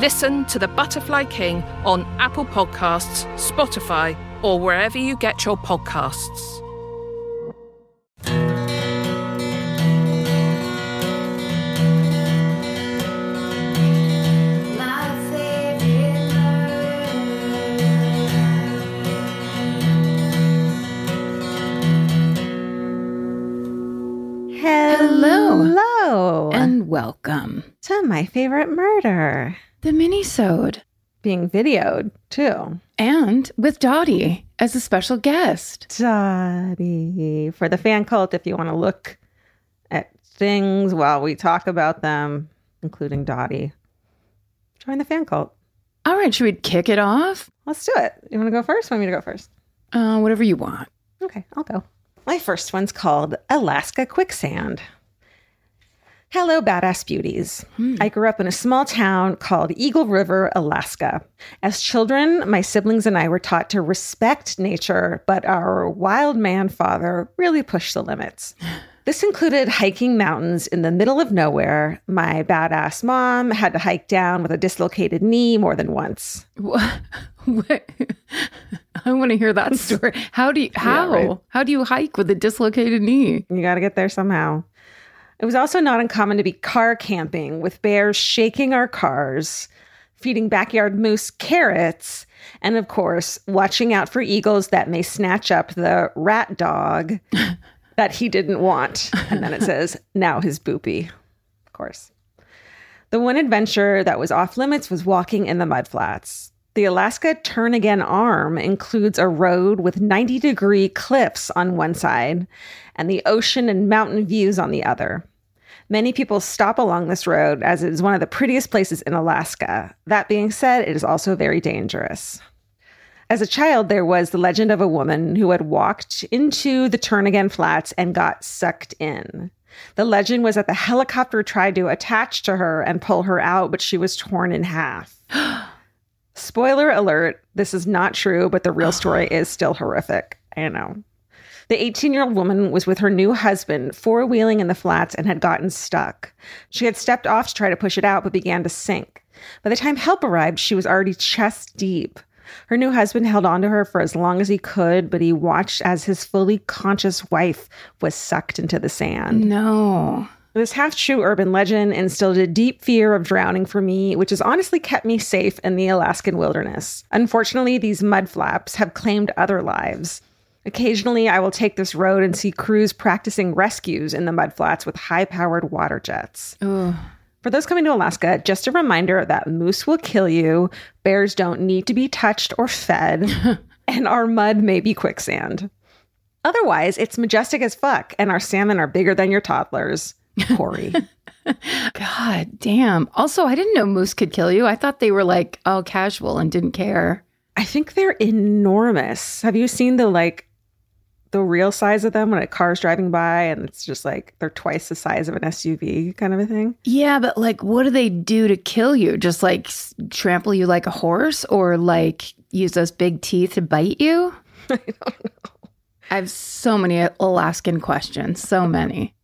Listen to The Butterfly King on Apple Podcasts, Spotify, or wherever you get your podcasts. Hello. Hello. And welcome. to my favorite murder The mini-sode. being videoed too. And with Dottie as a special guest. Dottie. For the fan cult, if you want to look at things while we talk about them, including Dottie, join the fan cult. All right, should we kick it off? Let's do it. You want to go first? Want me to go first? Uh, whatever you want. Okay, I'll go. My first one's called Alaska Quicksand. Hello, badass beauties. Hmm. I grew up in a small town called Eagle River, Alaska. As children, my siblings and I were taught to respect nature, but our wild man father really pushed the limits. This included hiking mountains in the middle of nowhere. My badass mom had to hike down with a dislocated knee more than once. What? what? I want to hear that story. How do you how? right. How do you hike with a dislocated knee? You got to get there somehow. It was also not uncommon to be car camping with bears shaking our cars, feeding backyard moose carrots, and of course, watching out for eagles that may snatch up the rat dog that he didn't want. And then it says, now his boopy. Of course. The one adventure that was off limits was walking in the mudflats. The Alaska Turnagain Arm includes a road with 90 degree cliffs on one side and the ocean and mountain views on the other. Many people stop along this road as it is one of the prettiest places in Alaska. That being said, it is also very dangerous. As a child, there was the legend of a woman who had walked into the Turnagain Flats and got sucked in. The legend was that the helicopter tried to attach to her and pull her out, but she was torn in half. Spoiler alert, this is not true, but the real story is still horrific. I know. The 18 year old woman was with her new husband, four wheeling in the flats, and had gotten stuck. She had stepped off to try to push it out, but began to sink. By the time help arrived, she was already chest deep. Her new husband held on to her for as long as he could, but he watched as his fully conscious wife was sucked into the sand. No. This half true urban legend instilled a deep fear of drowning for me, which has honestly kept me safe in the Alaskan wilderness. Unfortunately, these mud flaps have claimed other lives. Occasionally, I will take this road and see crews practicing rescues in the mudflats with high powered water jets. Ugh. For those coming to Alaska, just a reminder that moose will kill you, bears don't need to be touched or fed, and our mud may be quicksand. Otherwise, it's majestic as fuck, and our salmon are bigger than your toddlers. Corey. God damn. Also, I didn't know moose could kill you. I thought they were like all casual and didn't care. I think they're enormous. Have you seen the like the real size of them when a car's driving by and it's just like they're twice the size of an SUV kind of a thing? Yeah, but like, what do they do to kill you? Just like trample you like a horse or like use those big teeth to bite you? I don't know. I have so many Alaskan questions. So many.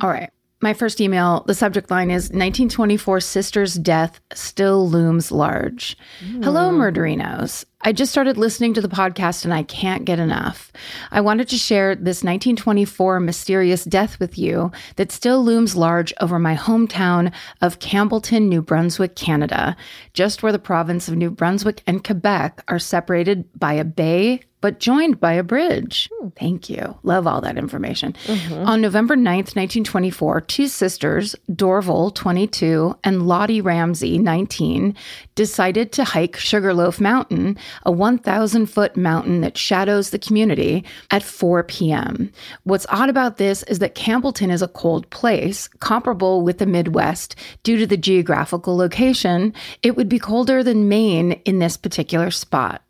All right. My first email, the subject line is 1924 sister's death still looms large. Hello, hmm. murderinos. I just started listening to the podcast and I can't get enough. I wanted to share this 1924 mysterious death with you that still looms large over my hometown of Campbellton, New Brunswick, Canada, just where the province of New Brunswick and Quebec are separated by a bay but joined by a bridge. Hmm. Thank you. Love all that information. Mm-hmm. On November 9th, 1924, two sisters, Dorval, 22, and Lottie Ramsey, 19, decided to hike Sugarloaf Mountain, a 1,000 foot mountain that shadows the community, at 4 p.m. What's odd about this is that Campbellton is a cold place, comparable with the Midwest due to the geographical location. It would be colder than Maine in this particular spot.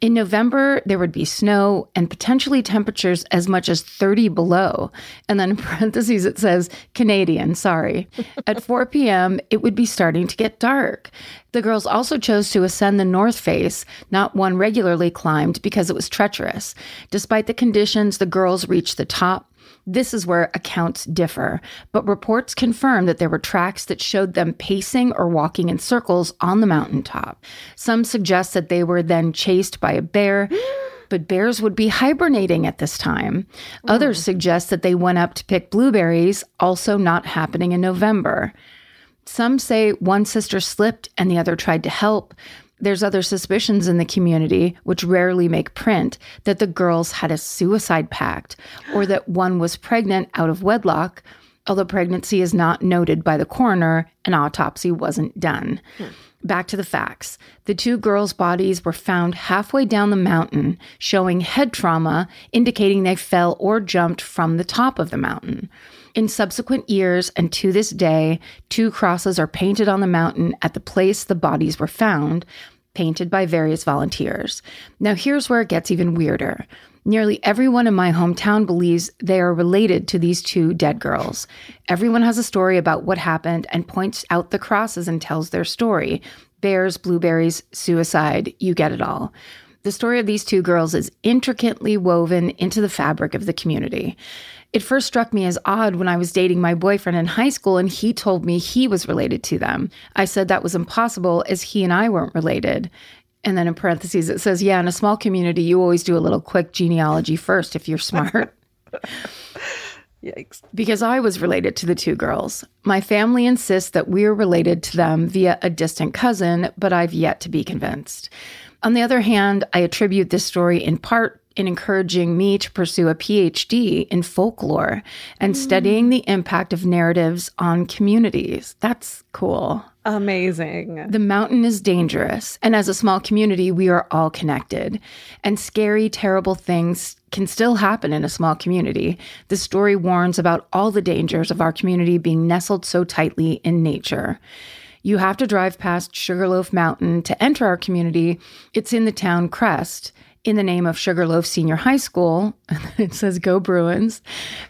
In November, there would be snow and potentially temperatures as much as 30 below. And then in parentheses, it says Canadian, sorry. At 4 p.m., it would be starting to get dark. The girls also chose to ascend the North Face, not one regularly climbed because it was treacherous. Despite the conditions, the girls reached the top. This is where accounts differ, but reports confirm that there were tracks that showed them pacing or walking in circles on the mountaintop. Some suggest that they were then chased by a bear. But bears would be hibernating at this time. Others suggest that they went up to pick blueberries, also not happening in November. Some say one sister slipped and the other tried to help. There's other suspicions in the community, which rarely make print, that the girls had a suicide pact or that one was pregnant out of wedlock, although pregnancy is not noted by the coroner, an autopsy wasn't done. Hmm. Back to the facts. The two girls' bodies were found halfway down the mountain, showing head trauma, indicating they fell or jumped from the top of the mountain. In subsequent years and to this day, two crosses are painted on the mountain at the place the bodies were found, painted by various volunteers. Now, here's where it gets even weirder. Nearly everyone in my hometown believes they are related to these two dead girls. Everyone has a story about what happened and points out the crosses and tells their story bears, blueberries, suicide, you get it all. The story of these two girls is intricately woven into the fabric of the community. It first struck me as odd when I was dating my boyfriend in high school and he told me he was related to them. I said that was impossible as he and I weren't related. And then in parentheses, it says, yeah, in a small community, you always do a little quick genealogy first if you're smart. Yikes. because I was related to the two girls. My family insists that we're related to them via a distant cousin, but I've yet to be convinced. On the other hand, I attribute this story in part in encouraging me to pursue a PhD in folklore and mm. studying the impact of narratives on communities. That's cool. Amazing. The mountain is dangerous, and as a small community, we are all connected. And scary, terrible things can still happen in a small community. The story warns about all the dangers of our community being nestled so tightly in nature. You have to drive past Sugarloaf Mountain to enter our community. It's in the town crest in the name of Sugarloaf Senior High School. it says Go Bruins.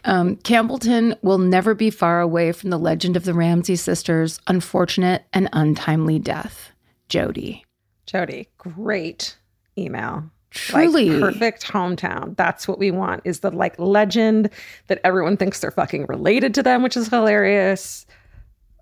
Um, Campbellton will never be far away from the legend of the Ramsey sisters' unfortunate and untimely death. Jody. Jody, great email. Truly. Like, perfect hometown. That's what we want is the like legend that everyone thinks they're fucking related to them, which is hilarious.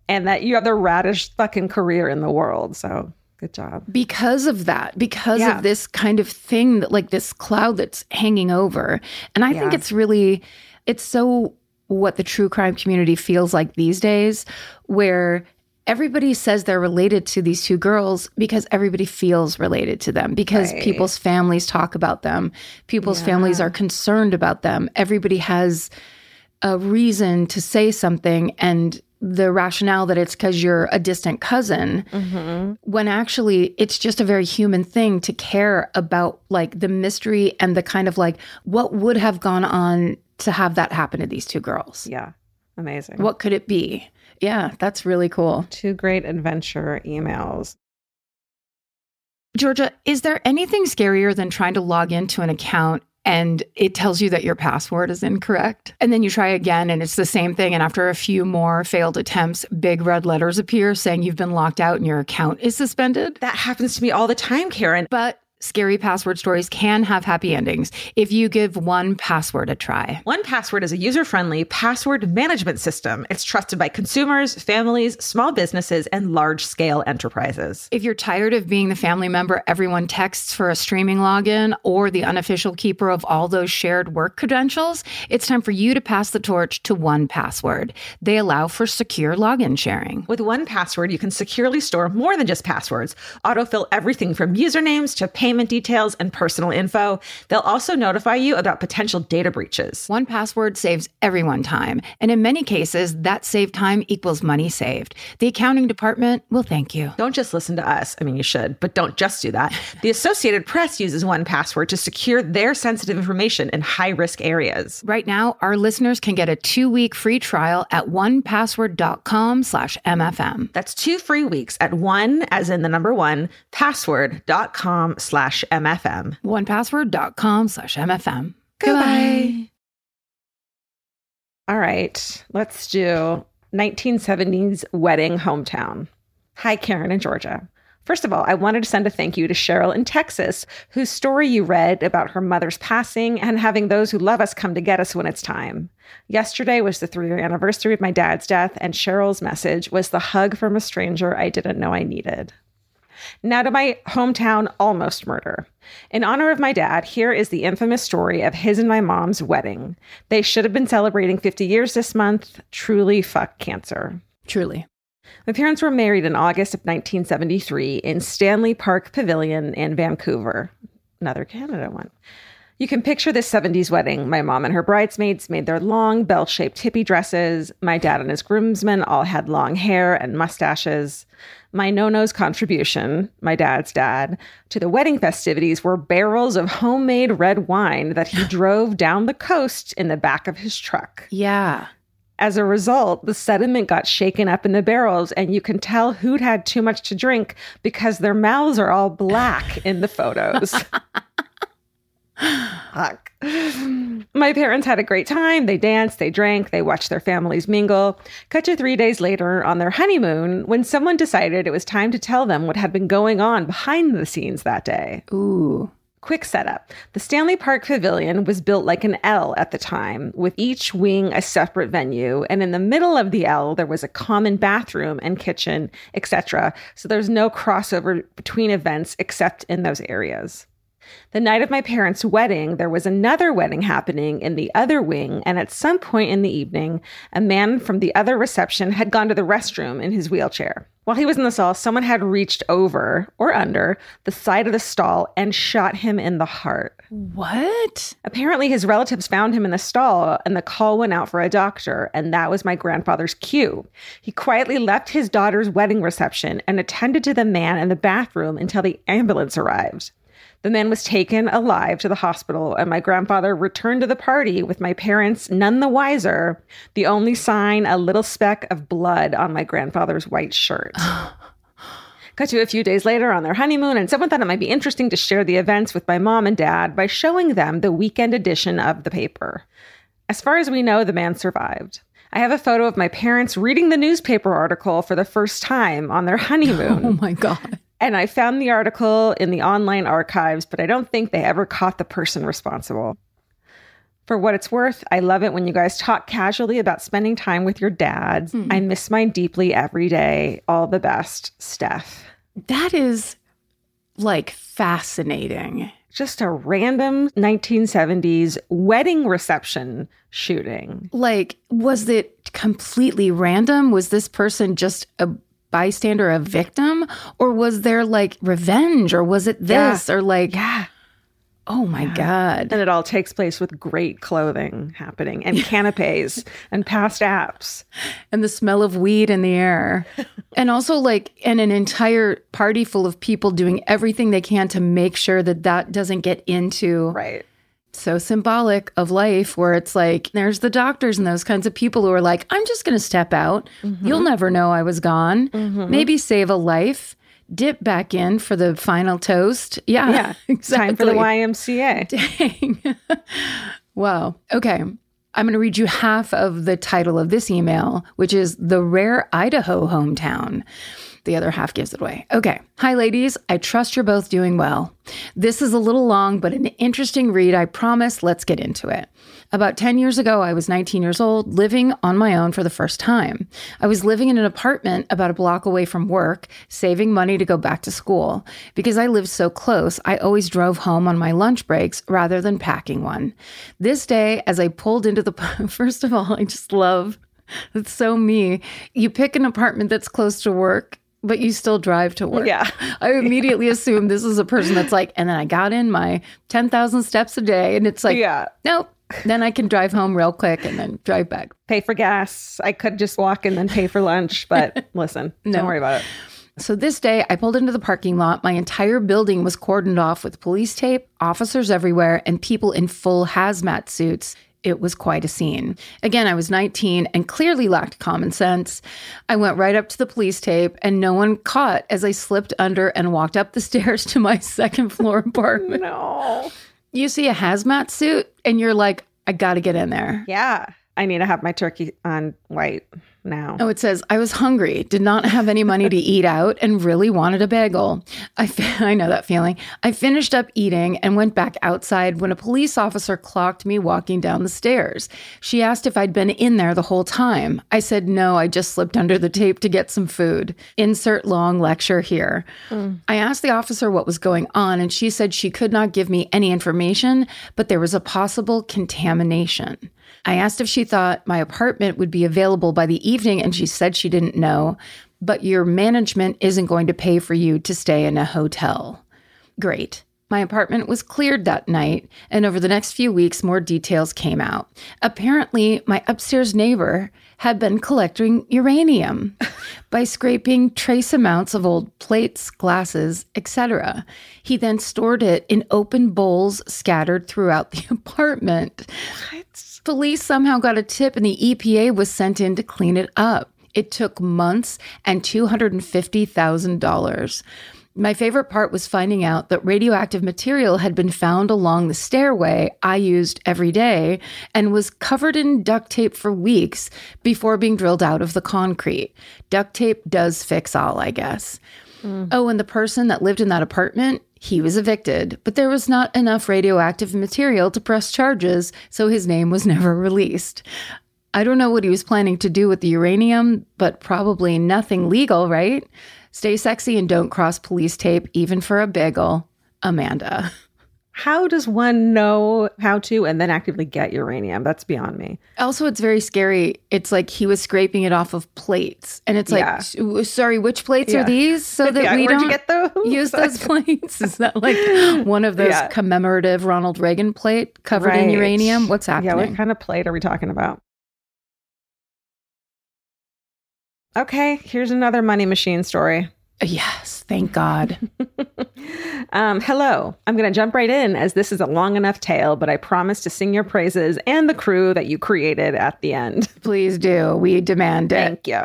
And that you have the raddest fucking career in the world. So good job. because of that, because Yeah. of this kind of thing that like this cloud that's hanging over. And I think it's really it's so what the true crime community feels like these days where everybody says they're related to these two girls because everybody feels related to them because Right. people's families talk about them. People's families are concerned about them. Everybody has a reason to say something and the rationale that it's because you're a distant cousin mm-hmm. when actually it's just a very human thing to care about like the mystery and the kind of like what would have gone on to have that happen to these two girls Yeah. Amazing. what could it be yeah that's really cool Two great adventure emails. georgia is there anything scarier than trying to log into an account and it tells you that your password is incorrect. And then you try again and it's the same thing. And after a few more failed attempts, big red letters appear saying you've been locked out and your account is suspended. That happens to me all the time, Karen. But scary password stories can have happy endings if you give one password a try. One Password is a user friendly password management system. It's trusted by consumers, families, small businesses, and large scale enterprises. If you're tired of being the family member everyone texts for a streaming login or the unofficial keeper of all those shared work credentials, it's time for you to pass the torch to one password. They allow for secure login sharing. With one password, you can securely store more than just passwords, autofill everything from usernames to payment details and personal info. They'll also notify you about potential data breaches. One password saves everyone time, and in many cases, that saved time equals money saved. The accounting department will thank you. Don't just listen to us. I mean, you should, but don't just do that. The Associated Press uses one password to secure their sensitive information in high risk areas. Right now, our listeners can get a two-week free trial at onepassword.com slash MFM. That's two free weeks at one, as in the number one, password.com slash slash MFM. Onepassword.com slash MFM. Goodbye. All right, let's do 1970s wedding hometown. Hi, Karen in Georgia. First of all, I wanted to send a thank you to Cheryl in Texas, whose story you read about her mother's passing and having those who love us come to get us when it's time. Yesterday was the three year anniversary of my dad's death, and Cheryl's message was the hug from a stranger I didn't know I needed. Now to my hometown almost murder. In honor of my dad, here is the infamous story of his and my mom's wedding. They should have been celebrating 50 years this month. Truly fuck cancer. Truly. My parents were married in August of 1973 in Stanley Park Pavilion in Vancouver, another Canada one. You can picture this 70s wedding. My mom and her bridesmaids made their long bell shaped hippie dresses. My dad and his groomsmen all had long hair and mustaches. My nono's contribution, my dad's dad, to the wedding festivities were barrels of homemade red wine that he drove down the coast in the back of his truck. Yeah. As a result, the sediment got shaken up in the barrels, and you can tell who'd had too much to drink because their mouths are all black in the photos. Fuck. My parents had a great time. They danced, they drank, they watched their families mingle. Cut to three days later on their honeymoon when someone decided it was time to tell them what had been going on behind the scenes that day. Ooh. Quick setup. The Stanley Park Pavilion was built like an L at the time, with each wing a separate venue, and in the middle of the L there was a common bathroom and kitchen, etc. So there's no crossover between events except in those areas. The night of my parents' wedding, there was another wedding happening in the other wing, and at some point in the evening, a man from the other reception had gone to the restroom in his wheelchair. While he was in the stall, someone had reached over or under the side of the stall and shot him in the heart. What? Apparently, his relatives found him in the stall, and the call went out for a doctor, and that was my grandfather's cue. He quietly left his daughter's wedding reception and attended to the man in the bathroom until the ambulance arrived. The man was taken alive to the hospital, and my grandfather returned to the party with my parents none the wiser. The only sign, a little speck of blood on my grandfather's white shirt. Cut to a few days later on their honeymoon, and someone thought it might be interesting to share the events with my mom and dad by showing them the weekend edition of the paper. As far as we know, the man survived. I have a photo of my parents reading the newspaper article for the first time on their oh honeymoon. Oh my God. And I found the article in the online archives, but I don't think they ever caught the person responsible. For what it's worth, I love it when you guys talk casually about spending time with your dads. Hmm. I miss mine deeply every day. All the best, Steph. That is like fascinating. Just a random 1970s wedding reception shooting. Like, was it completely random? Was this person just a bystander, a victim? Or was there like revenge? Or was it this? Or like, Yeah. oh my God. And it all takes place with great clothing happening and canapes and passed apps. and the smell of weed in the air. and also, like, and an entire party full of people doing everything they can to make sure that that doesn't get into Right. So symbolic of life where it's like there's the doctors and those kinds of people who are like i'm just going to step out mm-hmm. you'll never know i was gone mm-hmm. maybe save a life dip back in for the final toast yeah Yeah. exactly Time for the YMCA. Dang. wow. Okay. I'm going to read you half of the title of this email, which is The Rare Idaho Hometown. The other half gives it away. Okay. Hi, ladies. I trust you're both doing well. This is a little long, but an interesting read. I promise. Let's get into it. About 10 years ago, I was 19 years old, living on my own for the first time. I was living in an apartment about a block away from work, saving money to go back to school. Because I lived so close, I always drove home on my lunch breaks rather than packing one. This day, as I pulled into the, first of all, I just love, it's so me. You pick an apartment that's close to work. But you still drive to work. Yeah. I immediately assume this is a person that's like, and then I got in my 10,000 steps a day. And it's like, Yeah. nope. Then I can drive home real quick and then drive back. Pay for gas. I could just walk and then pay for lunch, but listen, don't worry about it. So this day, I pulled into the parking lot. My entire building was cordoned off with police tape, officers everywhere, and people in full hazmat suits. It was quite a scene. Again, I was 19 and clearly lacked common sense. I went right up to the police tape, and no one caught as I slipped under and walked up the stairs to my second floor apartment. No. You see a hazmat suit, and you're like, I gotta get in there. Yeah. I need to have my turkey on white now. Oh, it says, I was hungry, did not have any money to eat out, and really wanted a bagel. I, fi- I know that feeling. I finished up eating and went back outside when a police officer clocked me walking down the stairs. She asked if I'd been in there the whole time. I said, no, I just slipped under the tape to get some food. Insert long lecture here. Mm. I asked the officer what was going on, and she said she could not give me any information, but there was a possible contamination. I asked if she thought my apartment would be available by the evening, and she said she didn't know, but your management isn't going to pay for you to stay in a hotel. Great. My apartment was cleared that night, and over the next few weeks, more details came out. Apparently, my upstairs neighbor had been collecting uranium by scraping trace amounts of old plates, glasses, etc. He then stored it in open bowls scattered throughout the apartment. Police somehow got a tip, and the EPA was sent in to clean it up. It took months and $250,000. My favorite part was finding out that radioactive material had been found along the stairway I used every day and was covered in duct tape for weeks before being drilled out of the concrete. Duct tape does fix all, I guess. Mm. Oh, and the person that lived in that apartment, he was evicted, but there was not enough radioactive material to press charges, so his name was never released. I don't know what he was planning to do with the uranium, but probably nothing legal, right? Stay sexy and don't cross police tape, even for a bagel. Amanda. How does one know how to and then actively get uranium? That's beyond me. Also, it's very scary. It's like he was scraping it off of plates. And it's like, Yeah. Sorry, which plates Yeah. are these? So that Yeah, we don't get those? use those plates. Is that like one of those commemorative Ronald Reagan plate covered in uranium? What's happening? Yeah, what kind of plate are we talking about? Okay, here's another money machine story. Yes, thank God. Um, hello. I'm going to jump right in as this is a long enough tale, but I promise to sing your praises and the crew that you created at the end. Please do. We demand it. Thank you.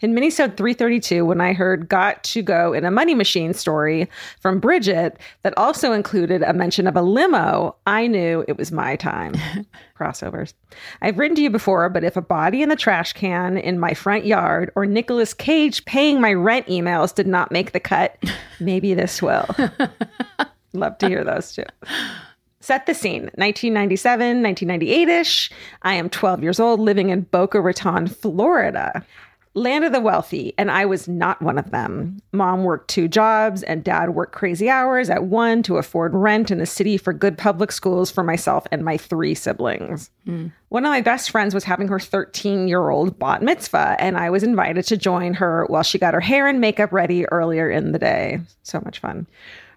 In Minisode 332, when I heard Got to Go in a Money Machine story from Bridget that also included a mention of a limo, I knew it was my time. Crossovers. I've written to you before, but if a body in the trash can in my front yard or Nicolas Cage paying my rent emails did not make the cut, maybe this will. Love to hear those too. Set the scene 1997, 1998 ish. I am 12 years old, living in Boca Raton, Florida. Land of the wealthy, and I was not one of them. Mom worked two jobs, and dad worked crazy hours at one to afford rent in the city for good public schools for myself and my three siblings. One of my best friends was having her 13 year old bat mitzvah, and I was invited to join her while she got her hair and makeup ready earlier in the day. So much fun.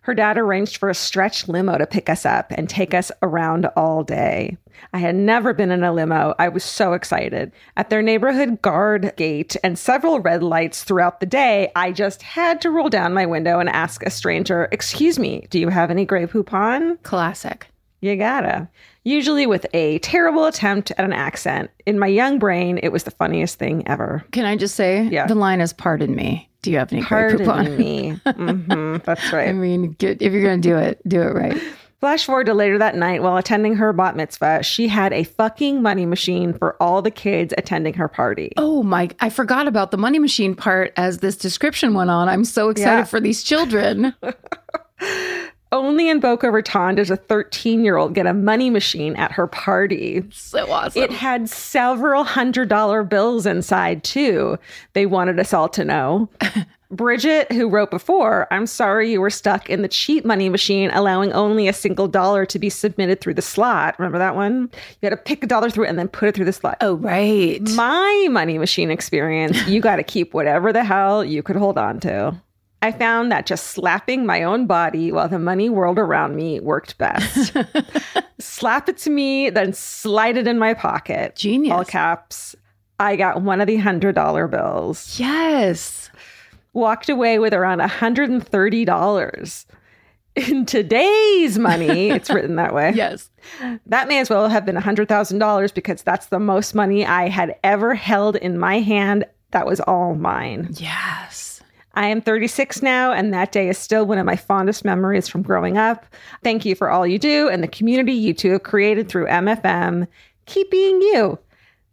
Her dad arranged for a stretch limo to pick us up and take us around all day. I had never been in a limo. I was so excited. At their neighborhood guard gate and several red lights throughout the day, I just had to roll down my window and ask a stranger, Excuse me, do you have any Grey Poupon? Classic. You gotta. Usually with a terrible attempt at an accent. In my young brain, it was the funniest thing ever. Can I just say Yeah. the line is pardon me. Do you have any Pardon Poupon? me. hmm that's right. I mean, get, if you're going to do it, do it right. Flash forward to later that night while attending her bat mitzvah, she had a fucking money machine for all the kids attending her party. Oh my, I forgot about the money machine part as this description went on. I'm so excited Yeah. for these children. Only in Boca Raton does a 13 year old get a money machine at her party. so awesome. It had several hundred dollar bills inside, too. They wanted us all to know. Bridget, who wrote before, I'm sorry you were stuck in the cheap money machine, allowing only a single dollar to be submitted through the slot. Remember that one? You had to pick a dollar through it and then put it through the slot. oh, right. My money machine experience, you got to keep whatever the hell you could hold on to. I found that just slapping my own body while the money whirled around me worked best. Slap it to me, then slide it in my pocket. Genius. All caps. I got one of the hundred dollar bills. Yes. Walked away with around $130. in today's money, it's written that way. Yes. That may as well have been $100,000 because that's the most money I had ever held in my hand. That was all mine. Yes. I am 36 now, and that day is still one of my fondest memories from growing up. Thank you for all you do and the community you two have created through MFM. Keep being you.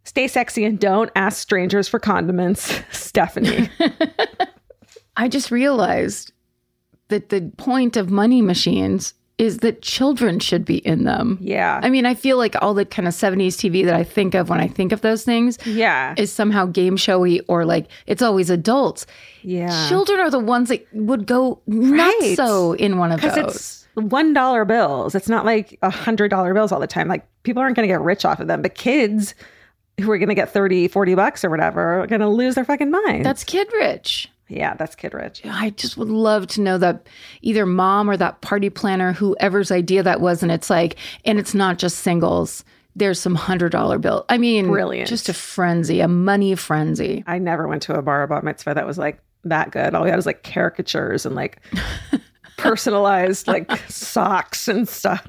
Stay sexy and don't ask strangers for condiments. Stephanie. I just realized that the point of money machines is that children should be in them. Yeah. I mean, I feel like all the kind of 70s TV that I think of when I think of those things yeah. is somehow game showy or like it's always adults. Yeah. Children are the ones that would go nuts Right. so in one of those. It's one dollar bills. It's not like a hundred dollar bills all the time. Like people aren't going to get rich off of them, but kids who are going to get 30, 40 bucks or whatever are going to lose their fucking mind. That's kid rich. Yeah, that's kid rich. I just would love to know that either mom or that party planner, whoever's idea that was, and it's like, and it's not just singles. There's some hundred dollar bill. I mean, Brilliant. Just a frenzy, a money frenzy. I never went to a bar bar mitzvah that was like that good. All we had was like caricatures and like personalized like socks and stuff.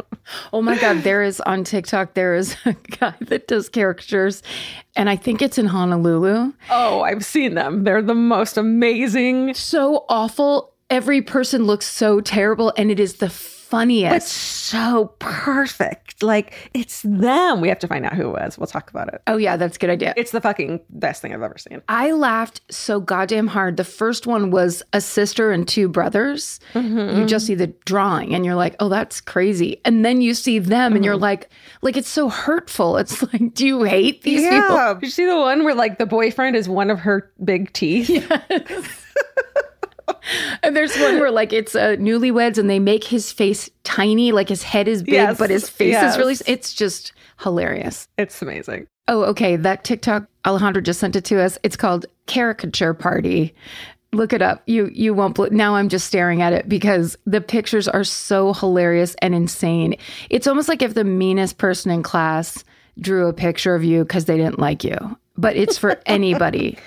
Oh my God, there is on TikTok, there is a guy that does caricatures, and I think it's in Honolulu. Oh, I've seen them. They're the most amazing. So awful. Every person looks so terrible, and it is the funniest. It's so perfect. Like it's them. We have to find out who it was. We'll talk about it. oh, yeah, that's a good idea. It's the fucking best thing I've ever seen. I laughed so goddamn hard. The first one was a sister and two brothers. Mm-hmm, you just mm-hmm. see the drawing and you're like, oh, that's crazy. And then you see them and you're mm-hmm. like, like it's so hurtful. It's like, do you hate these people? Yeah. Did you see the one where like the boyfriend is one of her big teeth? And there's one where like it's uh, newlyweds and they make his face tiny, like his head is big, Yes, but his face yes. is really. It's just hilarious. It's amazing. Oh, okay. That TikTok Alejandra just sent it to us. It's called Caricature Party. Look it up. You you won't. bel now I'm just staring at it because the pictures are so hilarious and insane. It's almost like if the meanest person in class drew a picture of you because they didn't like you. But it's for anybody.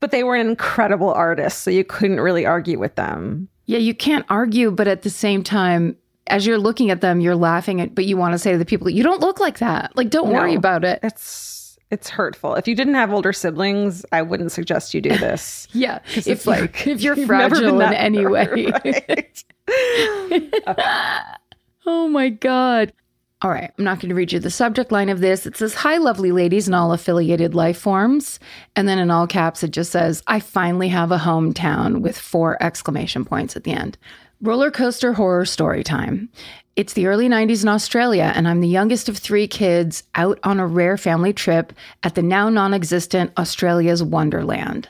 But they were an incredible artist, so you couldn't really argue with them. Yeah, you can't argue, but at the same time, as you're looking at them, you're laughing at, but you want to say to the people, you don't look like that. Like, don't worry about it. It's it's hurtful. If you didn't have older siblings, I wouldn't suggest you do this. Yeah. it's If, like, like, if you're You've never been fragile in any way. Right. Oh my God. All right. I'm not going to read you the subject line of this. It says, Hi, lovely ladies and all affiliated life forms. And then in all caps, it just says, I finally have a hometown with four exclamation points at the end. Roller coaster horror story time. It's the early 90s in Australia, and I'm the youngest of three kids out on a rare family trip at the now non existent Australia's Wonderland.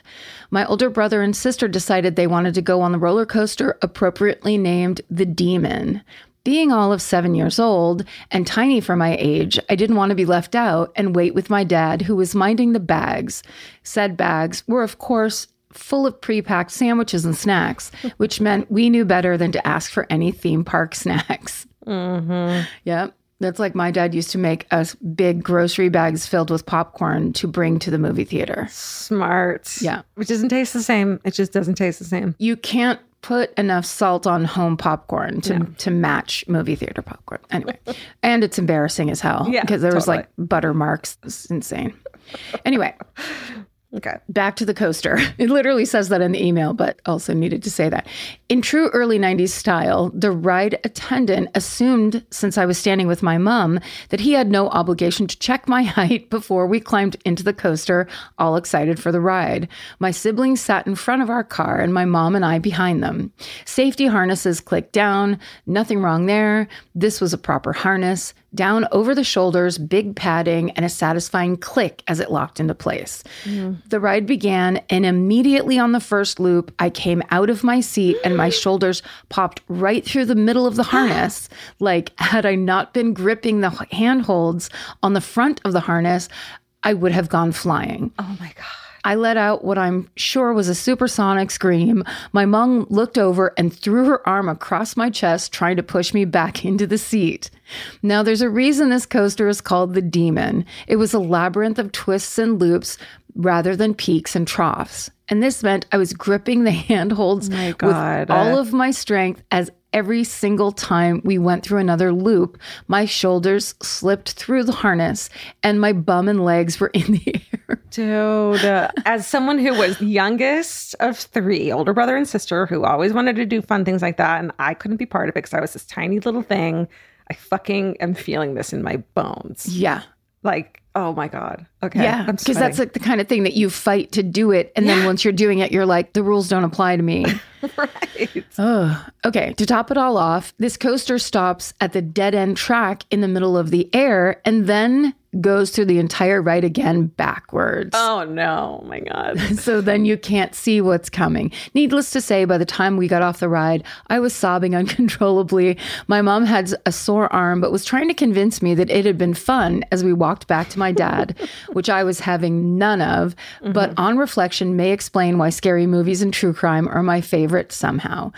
My older brother and sister decided they wanted to go on the roller coaster appropriately named the Demon. Being all of seven years old and tiny for my age, I didn't want to be left out and wait with my dad, who was minding the bags. Said bags were, of course, full of pre packed sandwiches and snacks, which meant we knew better than to ask for any theme park snacks. Mm-hmm. Yep. That's like my dad used to make us big grocery bags filled with popcorn to bring to the movie theater. Smart. Yeah. Which doesn't taste the same. It just doesn't taste the same. You can't put enough salt on home popcorn to, to match movie theater popcorn. Anyway, and it's embarrassing as hell Yeah, because there was like butter marks. It's insane. Anyway, Okay. back to the coaster. It literally says that in the email, but also needed to say that. In true early 90s style, the ride attendant assumed, since I was standing with my mom, that he had no obligation to check my height before we climbed into the coaster, all excited for the ride. My siblings sat in front of our car and my mom and I behind them. Safety harnesses clicked down, nothing wrong there. This was a proper harness. Down over the shoulders, big padding, and a satisfying click as it locked into place. The ride began, and immediately on the first loop, I came out of my seat and my shoulders popped right through the middle of the harness. Like, had I not been gripping the handholds on the front of the harness, I would have gone flying. Oh my God. I let out what I'm sure was a supersonic scream. My mom looked over and threw her arm across my chest, trying to push me back into the seat. Now, there's a reason this coaster is called the Demon. It was a labyrinth of twists and loops rather than peaks and troughs. And this meant I was gripping the handholds my with all of my strength as every single time we went through another loop, my shoulders slipped through the harness and my bum and legs were in the air. Dude, uh, as someone who was youngest of three, older brother and sister, who always wanted to do fun things like that, and I couldn't be part of it because I was this tiny little thing, I fucking am feeling this in my bones. Yeah. Like, oh my God. Okay. Yeah. Because that's like the kind of thing that you fight to do it. And then once you're doing it, you're like, the rules don't apply to me. right. Oh, okay. To top it all off, this coaster stops at the dead end track in the middle of the air and then goes through the entire ride again backwards. Oh no. Oh my God. So then you can't see what's coming. Needless to say, by the time we got off the ride, I was sobbing uncontrollably. My mom had a sore arm, but was trying to convince me that it had been fun as we walked back to my dad, which I was having none of. But mm-hmm. on reflection, may explain why scary movies and true crime are my favorite somehow.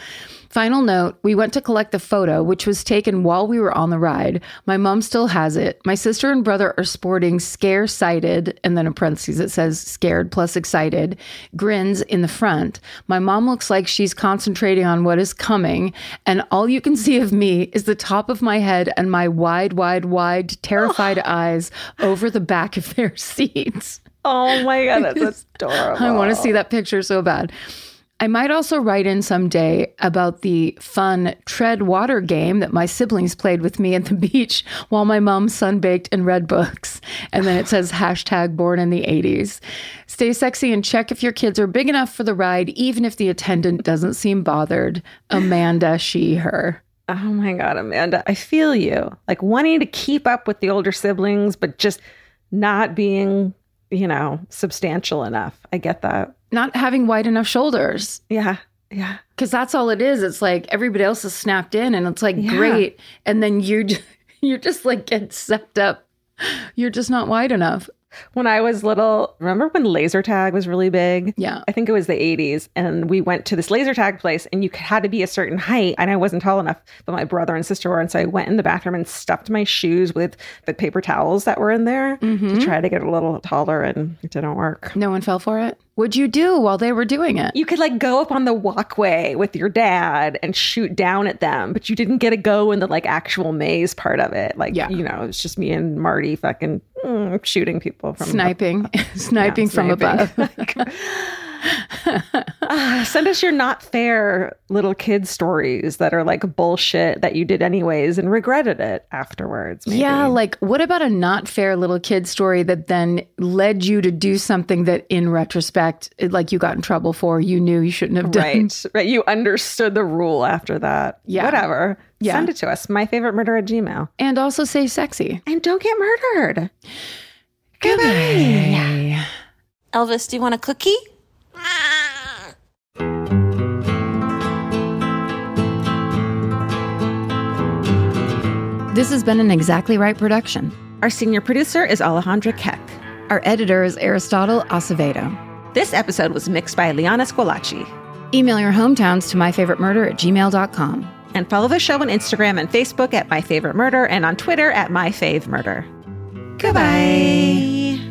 Final note we went to collect the photo, which was taken while we were on the ride. My mom still has it. My sister and brother are sporting scare sighted, and then in parentheses it says scared plus excited, grins in the front. My mom looks like she's concentrating on what is coming, and all you can see of me is the top of my head and my wide, wide, wide, terrified eyes over the back of their seats. Oh my God. That's adorable. I want to see that picture so bad. I might also write in someday about the fun tread water game that my siblings played with me at the beach while my mom sunbaked and read books. And then it says hashtag born in the 80s. Stay sexy and check if your kids are big enough for the ride, even if the attendant doesn't seem bothered. Amanda, she, her. Oh my God, Amanda. I feel you. Like wanting to keep up with the older siblings, but just not being, you know, substantial enough. I get that. Not having wide enough shoulders. Yeah. Yeah. Because that's all it is. It's like everybody else is snapped in and it's like Yeah. great. And then you just, you're just like get sucked up. You're just not wide enough. When I was little, remember when laser tag was really big? Yeah. I think it was the 80s. And we went to this laser tag place and you had to be a certain height. And I wasn't tall enough, but my brother and sister were. And so I went in the bathroom and stuffed my shoes with the paper towels that were in there to mm-hmm. try to get a little taller. And it didn't work. No one fell for it. What'd you do while they were doing it? You could like go up on the walkway with your dad and shoot down at them, but you didn't get a go in the like actual maze part of it. Like, Yeah. you know, it's just me and Marty fucking Mm, shooting people from Sniping, sniping from sniping. above. Ah, send us your not fair little kid stories that are like bullshit that you did anyways and regretted it afterwards. maybe. Yeah, like what about a not fair little kid story that then led you to do something that in retrospect, it- like you got in trouble for, you knew you shouldn't have done? Right, right. You understood the rule after that. Yeah. Whatever. Yeah. Send it to us. My favorite murder at Gmail. And also say sexy. And don't get murdered. Goodbye. Elvis, do you want a cookie? This has been an Exactly Right production. Our senior producer is Alejandra Keck. Our editor is Aristotle Acevedo. This episode was mixed by Liana Squillace. Email your hometowns to myfavoritemurder at gmail.com. And follow the show on Instagram and Facebook at My Favorite Murder and on Twitter at My Fave Murder. Goodbye.